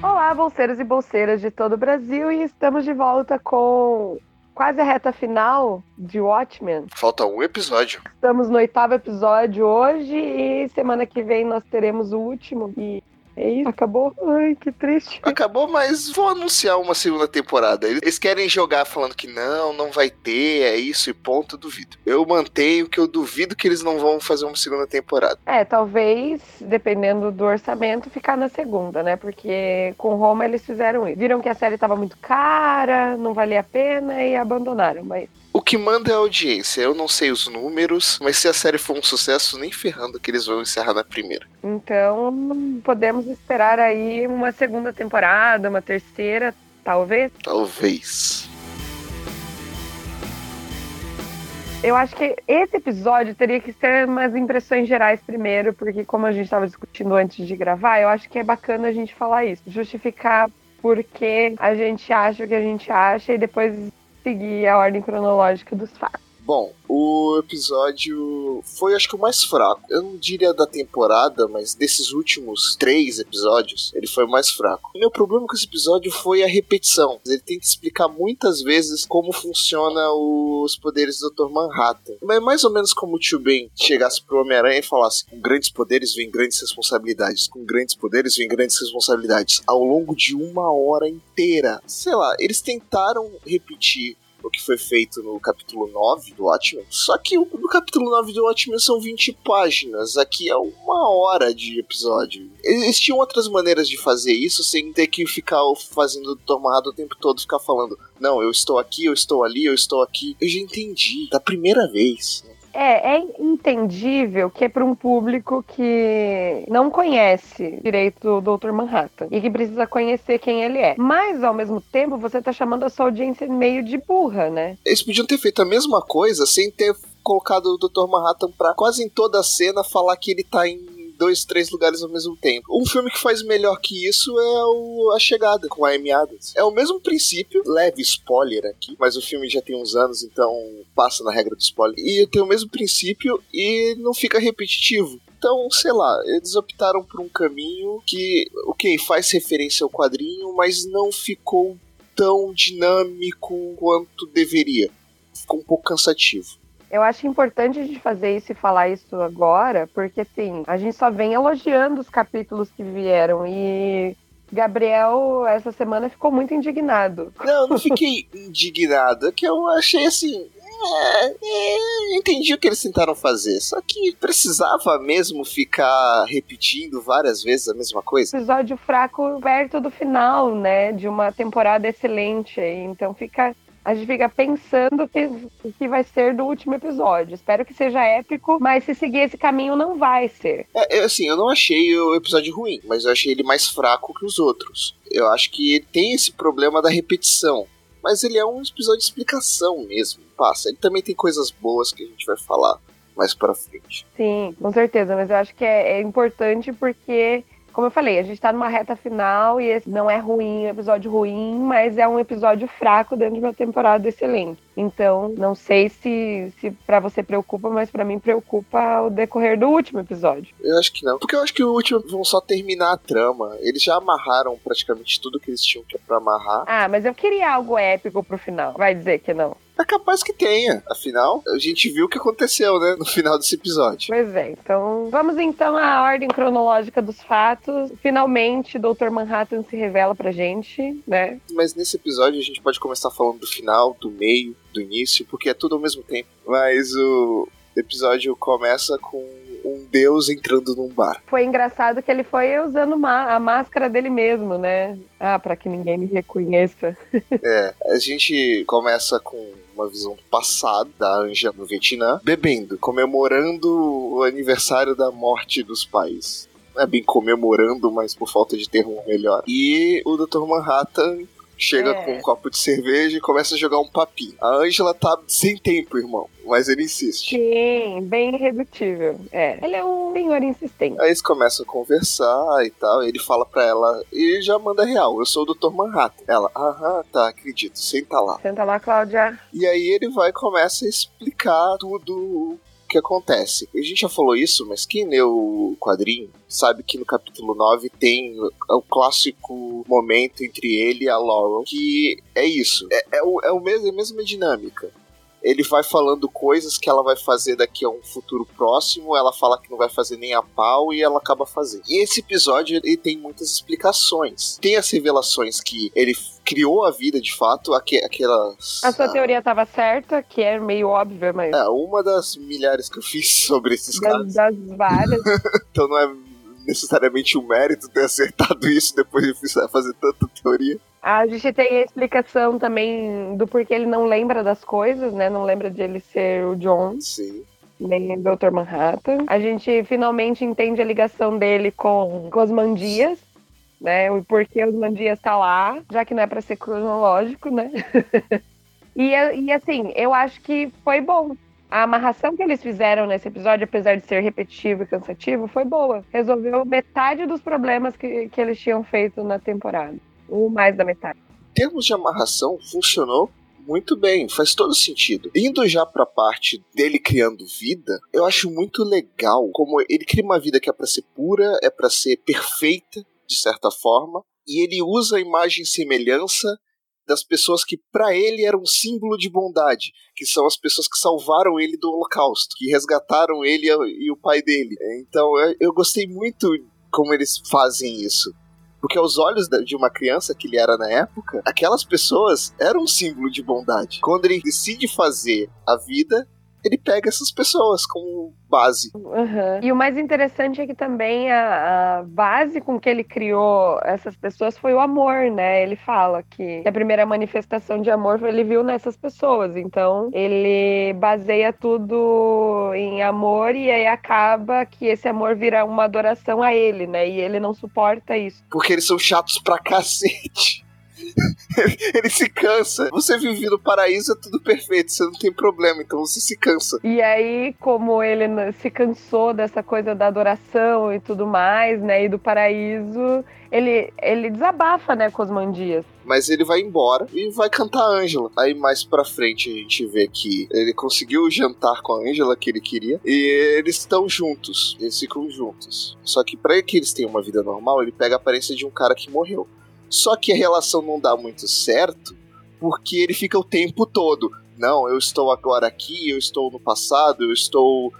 Olá, bolseiros e bolseiras de todo o Brasil, e estamos de volta com quase a reta final de Watchmen. Falta um episódio. Estamos no oitavo episódio hoje e semana que vem nós teremos o último. E é isso, acabou. Ai, que triste. Acabou, mas vou anunciar uma segunda temporada. Eles querem jogar falando que não, não vai ter, é isso e ponto, duvido. Eu mantenho que eu duvido que eles não vão fazer uma segunda temporada. É, talvez, dependendo do orçamento, ficar na segunda, né? Porque com Roma eles fizeram isso. Viram que a série tava muito cara, não valia a pena e abandonaram, mas O que manda é a audiência. Eu não sei os números, mas se a série for um sucesso, nem ferrando que eles vão encerrar na primeira. Então, podemos esperar aí uma segunda temporada, uma terceira, talvez. Talvez. Eu acho que esse episódio teria que ser umas impressões gerais primeiro, porque como a gente estava discutindo antes de gravar, eu acho que é bacana a gente falar isso, justificar por que a gente acha o que a gente acha e depois seguir a ordem cronológica dos fatos. Bom, o episódio foi acho que o mais fraco. Eu não diria da temporada, mas desses últimos três episódios, ele foi o mais fraco. O meu problema com esse episódio foi a repetição. Ele tenta explicar muitas vezes como funciona os poderes do Dr. Manhattan. Mas é mais ou menos como o Tio Ben chegasse pro Homem-Aranha e falasse: com grandes poderes vem grandes responsabilidades, com grandes poderes vem grandes responsabilidades. Ao longo de uma hora inteira. Sei lá, eles tentaram repetir o que foi feito no capítulo 9 do Watchmen. Só que o- no capítulo 9 do Watchmen são 20 páginas. Aqui é uma hora de episódio. Eles tinham outras maneiras de fazer isso sem ter que ficar fazendo tomado o tempo todo, ficar falando: Não, eu estou aqui, eu estou ali, eu estou aqui. Eu já entendi, da primeira vez. É, é entendível que é para um público que não conhece direito o Dr. Manhattan e que precisa conhecer quem ele é. Mas, ao mesmo tempo, você tá chamando a sua audiência meio de burra, né? Eles podiam ter feito a mesma coisa sem ter colocado o Dr. Manhattan pra quase em toda a cena falar que ele tá em dois, três lugares ao mesmo tempo. Um filme que faz melhor que isso é o A Chegada, com a Amy Adams. É o mesmo princípio, leve spoiler aqui, mas o filme já tem uns anos, então passa na regra do spoiler. E tem o mesmo princípio e não fica repetitivo. Então, sei lá, eles optaram por um caminho que, ok, faz referência ao quadrinho, mas não ficou tão dinâmico quanto deveria. Ficou um pouco cansativo. Eu acho importante a gente fazer isso e falar isso agora, porque assim, a gente só vem elogiando os capítulos que vieram e Gabriel essa semana ficou muito indignado. Não, eu não fiquei indignado, é que eu achei assim. É, é, entendi o que eles tentaram fazer, só que precisava mesmo ficar repetindo várias vezes a mesma coisa. Episódio fraco perto do final, né? De uma temporada excelente. Então fica. A gente fica pensando o que, que vai ser do último episódio. Espero que seja épico, mas se seguir esse caminho, não vai ser. É, assim, eu não achei o episódio ruim, mas eu achei ele mais fraco que os outros. Eu acho que ele tem esse problema da repetição. Mas ele é um episódio de explicação mesmo. Passa. Ele também tem coisas boas que a gente vai falar mais pra frente. Sim, com certeza, mas eu acho que é, é importante porque, como eu falei, a gente tá numa reta final e esse não é ruim, é um episódio ruim, mas é um episódio fraco dentro de uma temporada excelente. Então, não sei se, se para você preocupa, mas pra mim preocupa o decorrer do último episódio. Eu acho que não. Porque eu acho que o último vão só terminar a trama. Eles já amarraram praticamente tudo que eles tinham que é pra amarrar. Ah, mas eu queria algo épico pro final. Vai dizer que não. É capaz que tenha. Afinal, a gente viu o que aconteceu, né? No final desse episódio. Pois é, então vamos então à ordem cronológica dos fatos. Finalmente, Dr. Manhattan se revela pra gente, né? Mas nesse episódio a gente pode começar falando do final, do meio, do início, porque é tudo ao mesmo tempo. Mas o episódio começa com um deus entrando num bar. Foi engraçado que ele foi usando a máscara dele mesmo, né? Ah, pra que ninguém me reconheça. É, a gente começa com uma visão do passado da Anja no Vietnã, bebendo, comemorando o aniversário da morte dos pais. Não é bem comemorando, mas por falta de termo melhor. E o Dr. Manhattan chega É. com um copo de cerveja e começa a jogar um papinho. A Angela tá sem tempo, irmão, mas ele insiste. Sim, bem irredutível. É. Ele é um senhor insistente. Aí eles começam a conversar e tal, e ele fala pra ela, e já manda real, eu sou o Dr. Manhattan. Ela, aham, tá, acredito, senta lá. Senta lá, Cláudia. E aí ele vai e começa a explicar tudo O que acontece? A gente já falou isso, mas quem leu o quadrinho sabe que no capítulo 9 tem o clássico momento entre ele e a Laurel, que é isso. É, é, o, é, o mesmo, é a mesma dinâmica ele vai falando coisas que ela vai fazer daqui a um futuro próximo, ela fala que não vai fazer nem a pau e ela acaba fazendo. E esse episódio ele tem muitas explicações. Tem as revelações que ele criou a vida de fato, aqu aquelas. A sua ah, teoria estava certa, que é meio óbvia, mas. É, uma das milhares que eu fiz sobre esses das, casos. Das várias. então não é necessariamente um mérito ter acertado isso depois de fazer tanta teoria. A gente tem a explicação também do porquê ele não lembra das coisas, né? Não lembra de ele ser o John. Sim. Nem Dr. Manhattan. A gente finalmente entende a ligação dele com, com os Mandias, né? O porquê os Mandias tá lá, já que não é para ser cronológico, né? e, e assim, eu acho que foi bom a amarração que eles fizeram nesse episódio, apesar de ser repetitivo e cansativo, foi boa. Resolveu metade dos problemas que, que eles tinham feito na temporada. Ou mais da metade. Em termos de amarração, funcionou muito bem, faz todo sentido. Indo já pra parte dele criando vida, eu acho muito legal como ele cria uma vida que é para ser pura, é para ser perfeita, de certa forma, e ele usa a imagem e semelhança das pessoas que para ele eram um símbolo de bondade, que são as pessoas que salvaram ele do holocausto, que resgataram ele e o pai dele. Então eu gostei muito como eles fazem isso. Porque aos olhos de uma criança que ele era na época, aquelas pessoas eram um símbolo de bondade. Quando ele decide fazer a vida, ele pega essas pessoas como base. Uhum. E o mais interessante é que também a, a, base com que ele criou essas pessoas foi o amor, né? Ele fala que a primeira manifestação de amor ele viu nessas pessoas. Então ele baseia tudo em amor e aí acaba que esse amor vira uma adoração a ele, né? E ele não suporta isso. Porque eles são chatos pra cacete. ele se cansa. Você vive no paraíso, é tudo perfeito, você não tem problema, então você se cansa. E aí, como ele se cansou dessa coisa da adoração e tudo mais, né, e do paraíso, ele, ele desabafa, né, com os mandias. Mas ele vai embora e vai cantar a Ângela. Aí mais pra frente a gente vê que ele conseguiu jantar com a Ângela que ele queria e eles estão juntos. Eles ficam juntos. Só que para que eles tenham uma vida normal, ele pega a aparência de um cara que morreu. Só que a relação não dá muito certo porque ele fica o tempo todo. Não, eu estou agora aqui, eu estou no passado, eu estou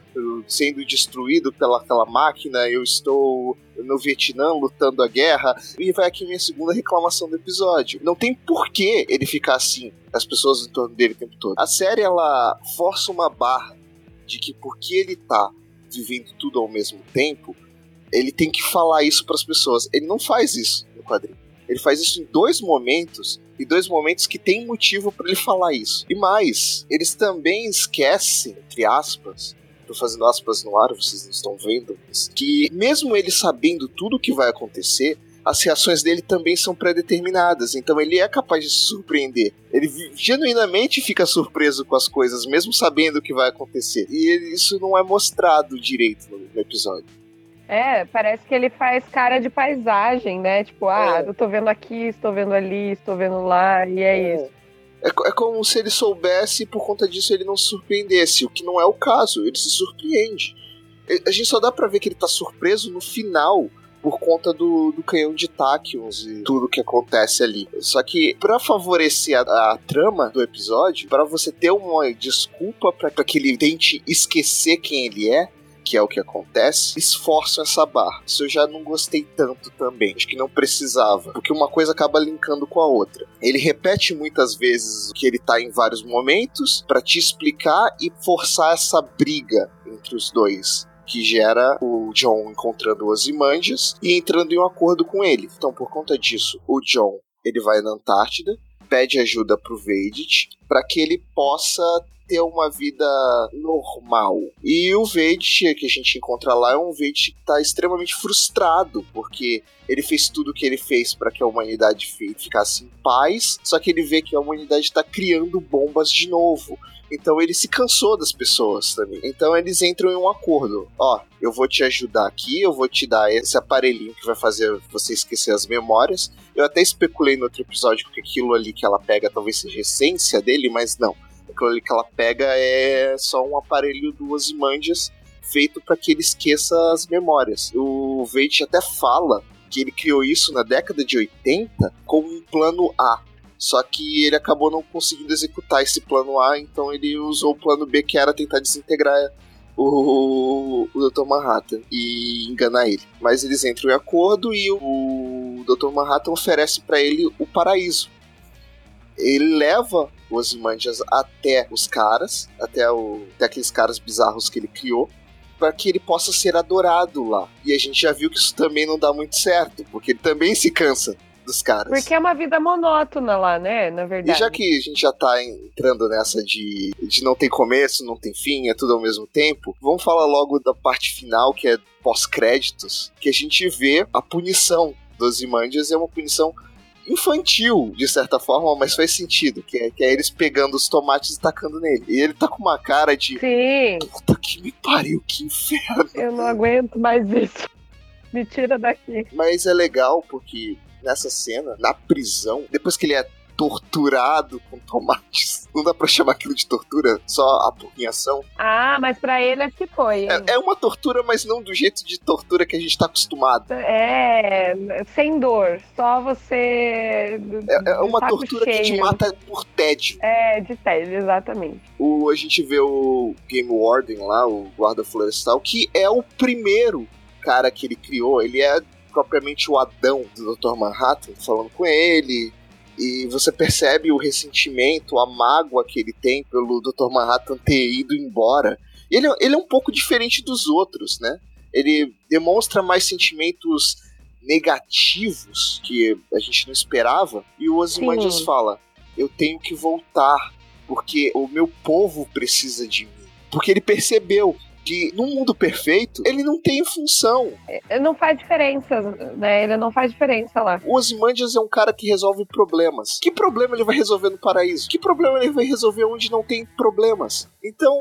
sendo destruído pela aquela máquina, eu estou no Vietnã lutando a guerra. E vai aqui minha segunda reclamação do episódio. Não tem porquê ele ficar assim, as pessoas em torno dele o tempo todo. A série ela força uma barra de que porque ele tá vivendo tudo ao mesmo tempo, ele tem que falar isso para as pessoas. Ele não faz isso no quadrinho. Ele faz isso em dois momentos e dois momentos que tem motivo para ele falar isso. E mais, eles também esquecem, entre aspas, tô fazendo aspas no ar, vocês não estão vendo, que mesmo ele sabendo tudo o que vai acontecer, as reações dele também são pré-determinadas, então ele é capaz de surpreender. Ele genuinamente fica surpreso com as coisas, mesmo sabendo o que vai acontecer. E isso não é mostrado direito no episódio. É, parece que ele faz cara de paisagem, né? Tipo, ah, é. eu tô vendo aqui, estou vendo ali, estou vendo lá, e é, é. isso. É, é como se ele soubesse e por conta disso ele não se surpreendesse, o que não é o caso, ele se surpreende. A gente só dá pra ver que ele tá surpreso no final, por conta do, do canhão de Tachyons e tudo que acontece ali. Só que para favorecer a, a, trama do episódio, para você ter uma desculpa para que ele tente esquecer quem ele é, que é o que acontece, esforçam essa barra. Isso eu já não gostei tanto também. Acho que não precisava, porque uma coisa acaba linkando com a outra. Ele repete muitas vezes que ele tá em vários momentos para te explicar e forçar essa briga entre os dois que gera o John encontrando o Ozymandias e entrando em um acordo com ele. Então, por conta disso, o John ele vai na Antártida, pede ajuda pro Vedit para que ele possa ter uma vida normal. E o Veit, que a gente encontra lá, é um Veit que tá extremamente frustrado, porque ele fez tudo o que ele fez para que a humanidade ficasse em paz, só que ele vê que a humanidade está criando bombas de novo. Então ele se cansou das pessoas também. Então eles entram em um acordo. Ó, eu vou te ajudar aqui, eu vou te dar esse aparelhinho que vai fazer você esquecer as memórias. Eu até especulei no outro episódio que aquilo ali que ela pega talvez seja essência dele, mas não aquilo ali que ela pega é só um aparelho do Ozymandias feito para que ele esqueça as memórias. O Veidt até fala que ele criou isso na década de 80 como um plano A. Só que ele acabou não conseguindo executar esse plano A, então ele usou o plano B, que era tentar desintegrar o, o Dr. Manhattan e enganar ele. Mas eles entram em acordo e o Dr. Manhattan oferece para ele o paraíso. Ele leva os Ozymandias até os caras, até, o, até aqueles caras bizarros que ele criou, para que ele possa ser adorado lá. E a gente já viu que isso também não dá muito certo, porque ele também se cansa dos caras. Porque é uma vida monótona lá, né? Na verdade. E já que a gente já tá entrando nessa de, de não tem começo, não tem fim, é tudo ao mesmo tempo, vamos falar logo da parte final, que é pós-créditos, que a gente vê a punição dos Imandias é uma punição infantil, de certa forma, mas faz sentido. Que é, que é eles pegando os tomates e tacando nele. E ele tá com uma cara de. Sim. Puta que me pariu, que inferno. Eu não aguento mais isso. Me tira daqui. Mas é legal porque nessa cena, na prisão, depois que ele é torturado com tomates. Não dá pra chamar aquilo de tortura, só a porrinhação. Ah, mas pra ele é que foi. É, é, uma tortura, mas não do jeito de tortura que a gente tá acostumado. É, sem dor. Só você. É, é uma tortura cheio. que te mata por tédio. É, de tédio, exatamente. O, a gente vê o Game Warden lá, o guarda florestal, que é o primeiro cara que ele criou. Ele é propriamente o Adão do Dr. Manhattan, falando com ele. E você percebe o ressentimento, a mágoa que ele tem pelo Dr. Manhattan ter ido embora. Ele, ele é um pouco diferente dos outros, né? Ele demonstra mais sentimentos negativos que a gente não esperava. E o Ozymandias fala: Eu tenho que voltar, porque o meu povo precisa de mim. Porque ele percebeu que no mundo perfeito ele não tem função. É, não faz diferença, né? Ele não faz diferença lá. O Ozymandias é um cara que resolve problemas. Que problema ele vai resolver no paraíso? Que problema ele vai resolver onde não tem problemas? Então,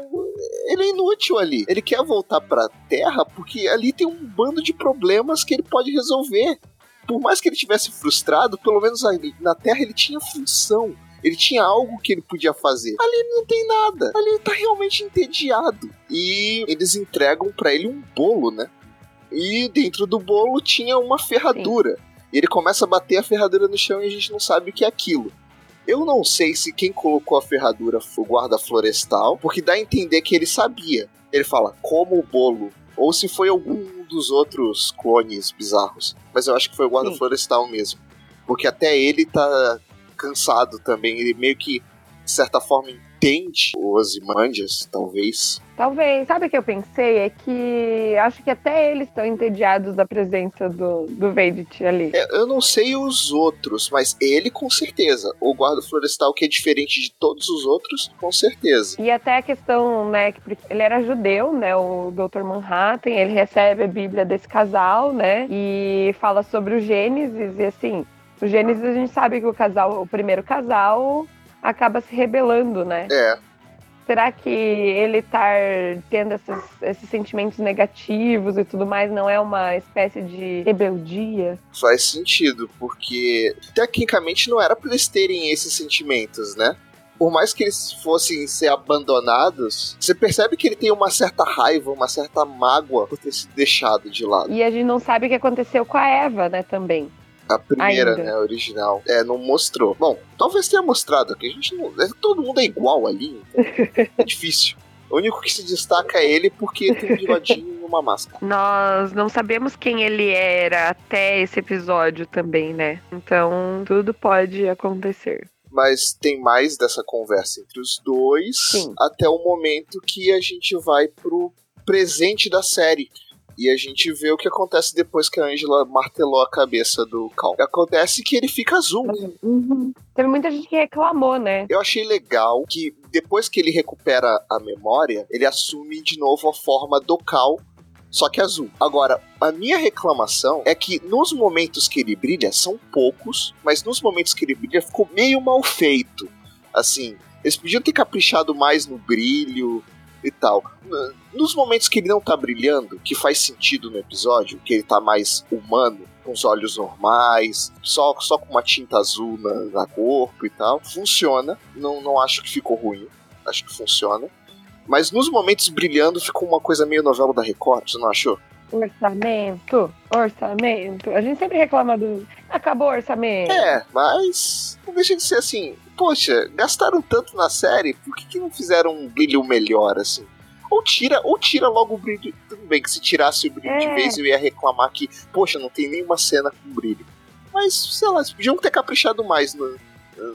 ele é inútil ali. Ele quer voltar pra Terra porque ali tem um bando de problemas que ele pode resolver. Por mais que ele tivesse frustrado, pelo menos na Terra ele tinha função. Ele tinha algo que ele podia fazer. Ali ele não tem nada. Ali ele tá realmente entediado. E eles entregam para ele um bolo, né? E dentro do bolo tinha uma ferradura. Sim. E ele começa a bater a ferradura no chão e a gente não sabe o que é aquilo. Eu não sei se quem colocou a ferradura foi o guarda florestal, porque dá a entender que ele sabia. Ele fala, como o bolo. Ou se foi algum dos outros clones bizarros. Mas eu acho que foi o guarda Sim. florestal mesmo. Porque até ele tá cansado também. Ele meio que, de certa forma, entende os Imandias, talvez. Talvez. Sabe o que eu pensei? É que acho que até eles estão entediados da presença do, do Vedit ali. É, eu não sei os outros, mas ele com certeza. O guarda florestal, que é diferente de todos os outros, com certeza. E até a questão, né, que ele era judeu, né, o Dr. Manhattan, ele recebe a Bíblia desse casal, né, e fala sobre o Gênesis, e assim, o Gênesis a gente sabe que o casal, o primeiro casal, acaba se rebelando, né? É. Será que ele estar tá tendo esses, esses, sentimentos negativos e tudo mais não é uma espécie de rebeldia? Faz sentido, porque tecnicamente não era para eles terem esses sentimentos, né? Por mais que eles fossem ser abandonados, você percebe que ele tem uma certa raiva, uma certa mágoa por ter sido deixado de lado. E a gente não sabe o que aconteceu com a Eva, né, também. A primeira, Ainda. né, a original. É, não mostrou. Bom, talvez tenha mostrado, que a gente não. É, todo mundo é igual ali, então é difícil. O único que se destaca é ele porque tem um bigodinho e uma máscara. Nós não sabemos quem ele era até esse episódio também, né? Então tudo pode acontecer. Mas tem mais dessa conversa entre os dois Sim. até o momento que a gente vai pro presente da série. E a gente vê o que acontece depois que a Angela martelou a cabeça do Cal. Acontece que ele fica azul. Uhum. Teve muita gente que reclamou, né? Eu achei legal que depois que ele recupera a memória, ele assume de novo a forma do Cal só que azul. Agora, a minha reclamação é que nos momentos que ele brilha, são poucos, mas nos momentos que ele brilha ficou meio mal feito. Assim, eles podiam ter caprichado mais no brilho, e tal. Nos momentos que ele não tá brilhando, que faz sentido no episódio, que ele tá mais humano, com os olhos normais, só, só com uma tinta azul na, na corpo e tal, funciona. Não, não acho que ficou ruim. acho que funciona. Mas nos momentos brilhando ficou uma coisa meio novela da Record, você não achou? Orçamento, orçamento. A gente sempre reclama do. Acabou o orçamento. É, mas não deixa de ser assim. Poxa, gastaram tanto na série, por que, que não fizeram um brilho melhor, assim? Ou tira, ou tira logo o brilho. Tudo bem que se tirasse o brilho é. de vez eu ia reclamar que, poxa, não tem nenhuma cena com brilho. Mas, sei lá, podiam ter caprichado mais no,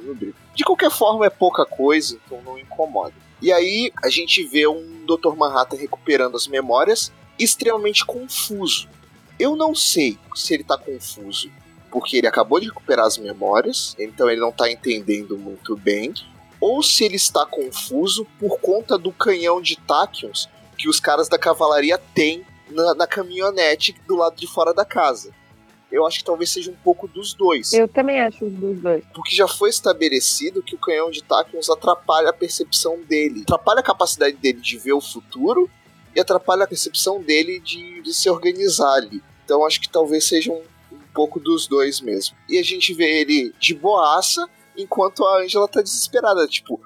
no brilho. De qualquer forma, é pouca coisa, então não incomoda. E aí a gente vê um Dr. Manhattan recuperando as memórias, extremamente confuso. Eu não sei se ele tá confuso porque ele acabou de recuperar as memórias, então ele não tá entendendo muito bem, ou se ele está confuso por conta do canhão de Tachyons que os caras da cavalaria têm na, na caminhonete do lado de fora da casa eu acho que talvez seja um pouco dos dois. Eu também acho dos dois. Porque já foi estabelecido que o canhão de Tachyons atrapalha a percepção dele. Atrapalha a capacidade dele de ver o futuro e atrapalha a percepção dele de, de se organizar ali. Então acho que talvez seja um, um pouco dos dois mesmo. E a gente vê ele de boaça, enquanto a Angela tá desesperada. Tipo,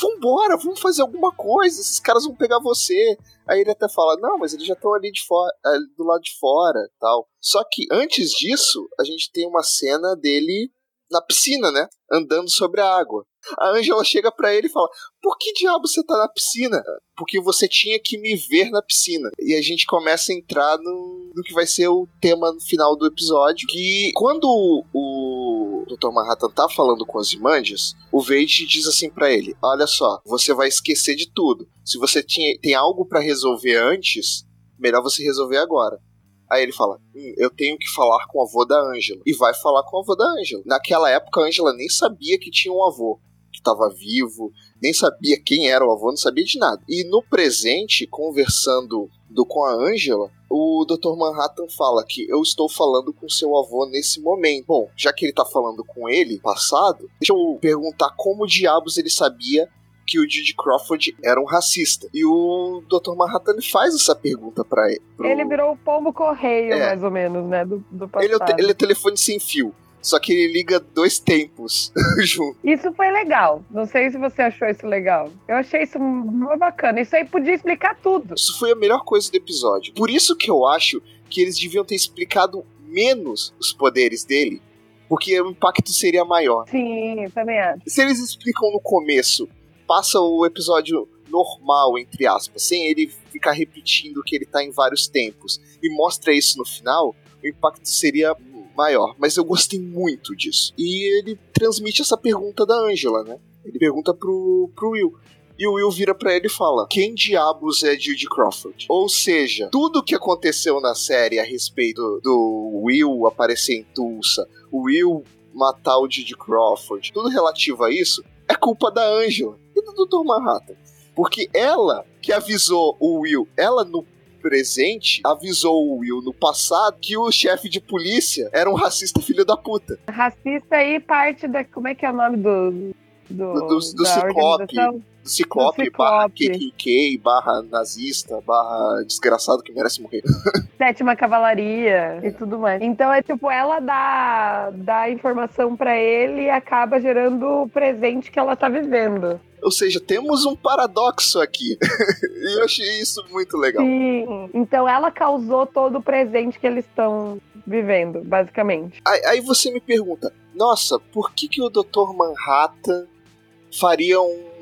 vambora, vamos fazer alguma coisa, esses caras vão pegar você. Aí ele até fala, não, mas eles já estão ali de fora, do lado de fora tal. Só que antes disso, a gente tem uma cena dele na piscina, né? Andando sobre a água. A Angela chega para ele e fala: Por que diabo você tá na piscina? Porque você tinha que me ver na piscina. E a gente começa a entrar no, no que vai ser o tema no final do episódio. Que quando o Dr. Manhattan tá falando com os Imandias, o Vade diz assim para ele: Olha só, você vai esquecer de tudo. Se você tinha, tem algo para resolver antes, melhor você resolver agora. Aí ele fala: hum, Eu tenho que falar com o avô da Ângela. E vai falar com o avô da Ângela. Naquela época, a Ângela nem sabia que tinha um avô que estava vivo, nem sabia quem era o avô, não sabia de nada. E no presente, conversando do, com a Ângela, o Dr. Manhattan fala que eu estou falando com seu avô nesse momento. Bom, já que ele está falando com ele, passado, deixa eu perguntar como diabos ele sabia que o Didi Crawford era um racista. E o Dr. Manhattan faz essa pergunta para ele. Pro... Ele virou o pombo correio, é. mais ou menos, né? Do, do passado. Ele é, ele é telefone sem fio. Só que ele liga dois tempos junto. Isso foi legal. Não sei se você achou isso legal. Eu achei isso muito bacana. Isso aí podia explicar tudo. Isso foi a melhor coisa do episódio. Por isso que eu acho que eles deviam ter explicado menos os poderes dele, porque o impacto seria maior. Sim, também acho. Se eles explicam no começo passa o episódio normal, entre aspas, sem ele ficar repetindo que ele tá em vários tempos, e mostra isso no final, o impacto seria maior. Mas eu gostei muito disso. E ele transmite essa pergunta da Angela, né? Ele pergunta pro, pro Will. E o Will vira para ele e fala: Quem diabos é Judy Crawford? Ou seja, tudo que aconteceu na série a respeito do Will aparecer em Tulsa, o Will matar o Judy Crawford, tudo relativo a isso, é culpa da Angela e do Dr. Manhattan. Porque ela que avisou o Will, ela no presente avisou o Will no passado que o chefe de polícia era um racista filho da puta. Racista e parte da. Como é que é o nome do. Do, do, do, do Ciclope. Ciclope, Ciclope. barra KKK, barra nazista, barra desgraçado que merece morrer. Sétima Cavalaria e tudo mais. Então é tipo, ela dá, dá informação para ele e acaba gerando o presente que ela tá vivendo. Ou seja, temos um paradoxo aqui. e eu achei isso muito legal. Sim. Então ela causou todo o presente que eles estão vivendo, basicamente. Aí, aí, você me pergunta, nossa, por que, que o Dr. Manhattan faria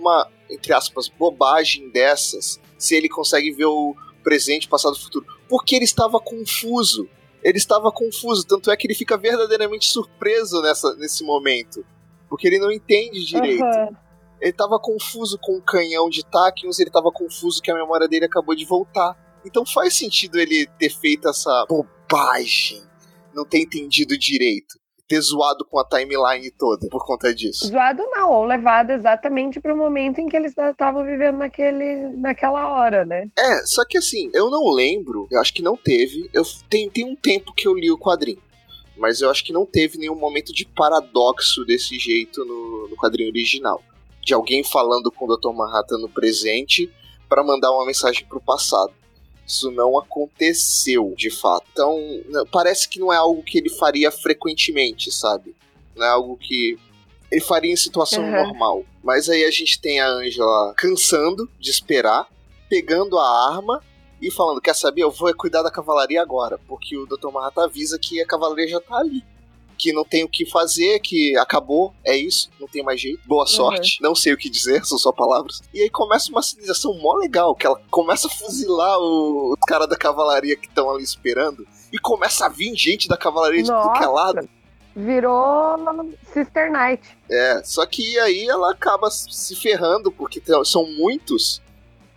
uma, entre aspas, bobagem dessas se ele consegue ver o presente, passado e futuro? Porque ele estava confuso. Ele estava confuso, tanto é que ele fica verdadeiramente surpreso nessa, nesse momento. Porque ele não entende direito. Uhum. Ele tava confuso com o canhão de Tachyons, ele tava confuso que a memória dele acabou de voltar. Então faz sentido ele ter feito essa bobagem, não ter entendido direito. Ter zoado com a timeline toda por conta disso. Zoado não, ou levado exatamente pro momento em que eles estavam vivendo naquele, naquela hora, né? É, só que assim, eu não lembro, eu acho que não teve. Eu tem, tem um tempo que eu li o quadrinho mas eu acho que não teve nenhum momento de paradoxo desse jeito no, no quadrinho original de alguém falando com o Dr. Manhattan no presente para mandar uma mensagem para o passado. Isso não aconteceu, de fato. Então, parece que não é algo que ele faria frequentemente, sabe? Não é algo que ele faria em situação uhum. normal. Mas aí a gente tem a Angela cansando de esperar, pegando a arma e falando: Quer saber? Eu vou cuidar da cavalaria agora, porque o Dr. Marrata avisa que a cavalaria já tá ali. Que não tem o que fazer, que acabou, é isso, não tem mais jeito. Boa uhum. sorte, uhum. não sei o que dizer, são só palavras. E aí começa uma civilização mó legal, que ela começa a fuzilar os caras da cavalaria que estão ali esperando, e começa a vir gente da cavalaria de tudo que é lado virou Sister Knight. É, só que aí ela acaba se ferrando, porque são muitos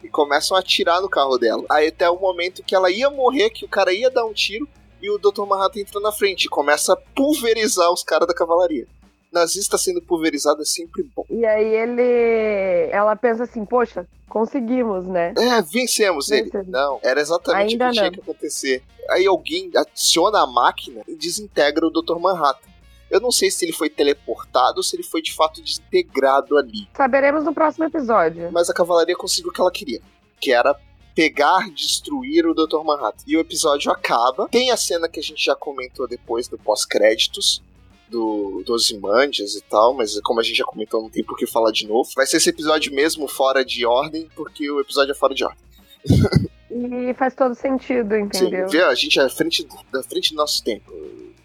e começam a atirar no carro dela. Aí até o momento que ela ia morrer, que o cara ia dar um tiro, e o Dr. Manhattan entra na frente e começa a pulverizar os caras da cavalaria. Nazista sendo pulverizado é sempre bom. E aí ele. Ela pensa assim, poxa, conseguimos, né? É, vencemos, vencemos. ele. Não, era exatamente Ainda o que não. tinha que acontecer. Aí alguém adiciona a máquina e desintegra o Dr. Manhattan. Eu não sei se ele foi teleportado ou se ele foi de fato desintegrado ali. Saberemos no próximo episódio. Mas a cavalaria conseguiu o que ela queria, que era pegar, destruir o Dr. Manhattan. E o episódio acaba. Tem a cena que a gente já comentou depois do pós-créditos, do, dos Imandias e tal, mas como a gente já comentou, não tem por que falar de novo. Vai ser esse episódio mesmo fora de ordem, porque o episódio é fora de ordem. e faz todo sentido, entendeu? Sim, vê, a gente é à frente, da frente do nosso tempo.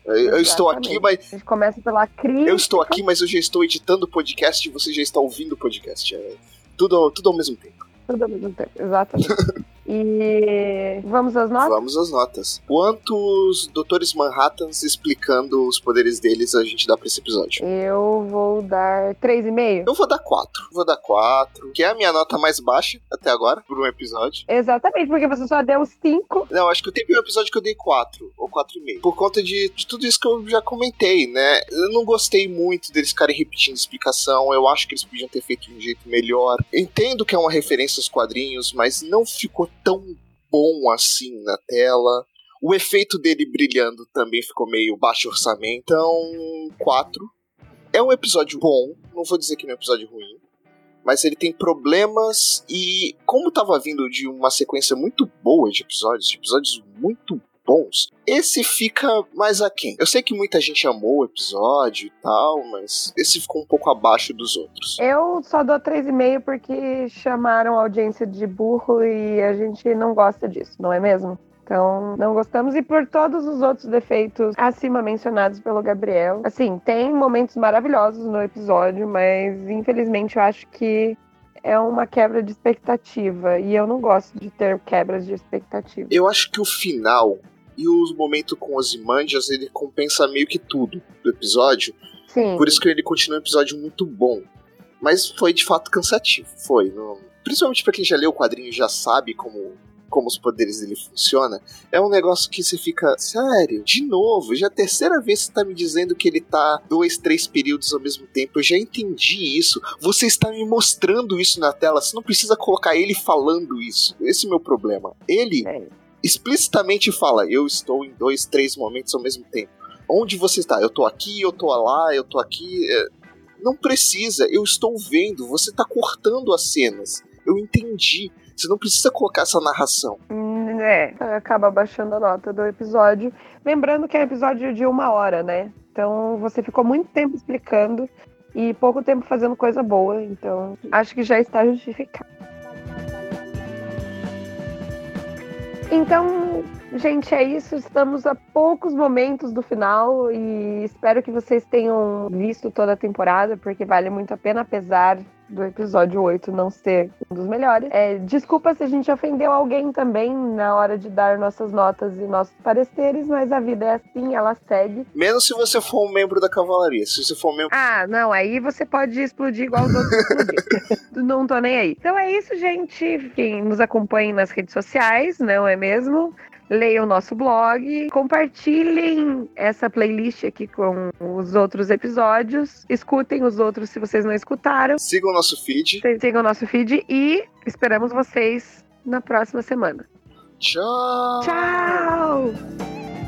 Eu estou aqui, mas. A gente começa pela crítica. Eu estou aqui, mas eu já estou editando o podcast e você já está ouvindo o podcast. É tudo, tudo ao mesmo tempo. Tudo ao mesmo tempo, exatamente. E vamos às notas? Vamos às notas. Quantos Doutores Manhattans explicando os poderes deles a gente dá pra esse episódio? Eu vou dar 3,5. Eu vou dar 4. Vou dar 4, que é a minha nota mais baixa até agora, por um episódio. Exatamente, porque você só deu 5. Não, acho que eu teve um episódio que eu dei 4 ou 4,5. Por conta de, de tudo isso que eu já comentei, né? Eu não gostei muito deles ficarem repetindo explicação. Eu acho que eles podiam ter feito de um jeito melhor. Entendo que é uma referência aos quadrinhos, mas não ficou tão bom assim na tela. O efeito dele brilhando também ficou meio baixo orçamento. Então, 4. É um episódio bom, não vou dizer que é um episódio ruim, mas ele tem problemas e como tava vindo de uma sequência muito boa de episódios, de episódios muito bons, esse fica mais aquém. Eu sei que muita gente amou o episódio e tal, mas esse ficou um pouco abaixo dos outros. Eu só dou 3,5 porque chamaram a audiência de burro e a gente não gosta disso, não é mesmo? Então, não gostamos. E por todos os outros defeitos acima mencionados pelo Gabriel. Assim, tem momentos maravilhosos no episódio, mas infelizmente eu acho que é uma quebra de expectativa. E eu não gosto de ter quebras de expectativa. Eu acho que o final e o momento com os Imandias ele compensa meio que tudo do episódio. Sim. Por isso que ele continua um episódio muito bom. Mas foi de fato cansativo, foi. Não... Principalmente para quem já leu o quadrinho e já sabe como, como os poderes dele funcionam. É um negócio que você fica, sério, de novo, já é a terceira vez que você tá me dizendo que ele tá dois, três períodos ao mesmo tempo. Eu já entendi isso. Você está me mostrando isso na tela. Você não precisa colocar ele falando isso. Esse é o meu problema. Ele. É explicitamente fala: eu estou em dois, três momentos ao mesmo tempo. Onde você está? Eu estou aqui, eu estou lá, eu estou aqui. É, não precisa, eu estou vendo, você está cortando as cenas. Eu entendi. Você não precisa colocar essa narração. Hum, é, acaba baixando a nota do episódio. Lembrando que é um episódio de uma hora, né? Então você ficou muito tempo explicando e pouco tempo fazendo coisa boa. Então acho que já está justificado. Então, gente, é isso. Estamos a poucos momentos do final e espero que vocês tenham visto toda a temporada, porque vale muito a pena, apesar do episódio 8 não ser um dos melhores. É, desculpa se a gente ofendeu alguém também na hora de dar nossas notas e nossos pareceres, mas a vida é assim, ela segue. Menos se você for um membro da cavalaria. Se você for um membro. Ah, não, aí você pode explodir igual os outros não tô nem aí. Então é isso, gente. Quem nos acompanhe nas redes sociais, não é mesmo? Leiam o nosso blog, compartilhem essa playlist aqui com os outros episódios, escutem os outros se vocês não escutaram. Sigam o nosso feed. Sigam o nosso feed e esperamos vocês na próxima semana. Tchau! Tchau!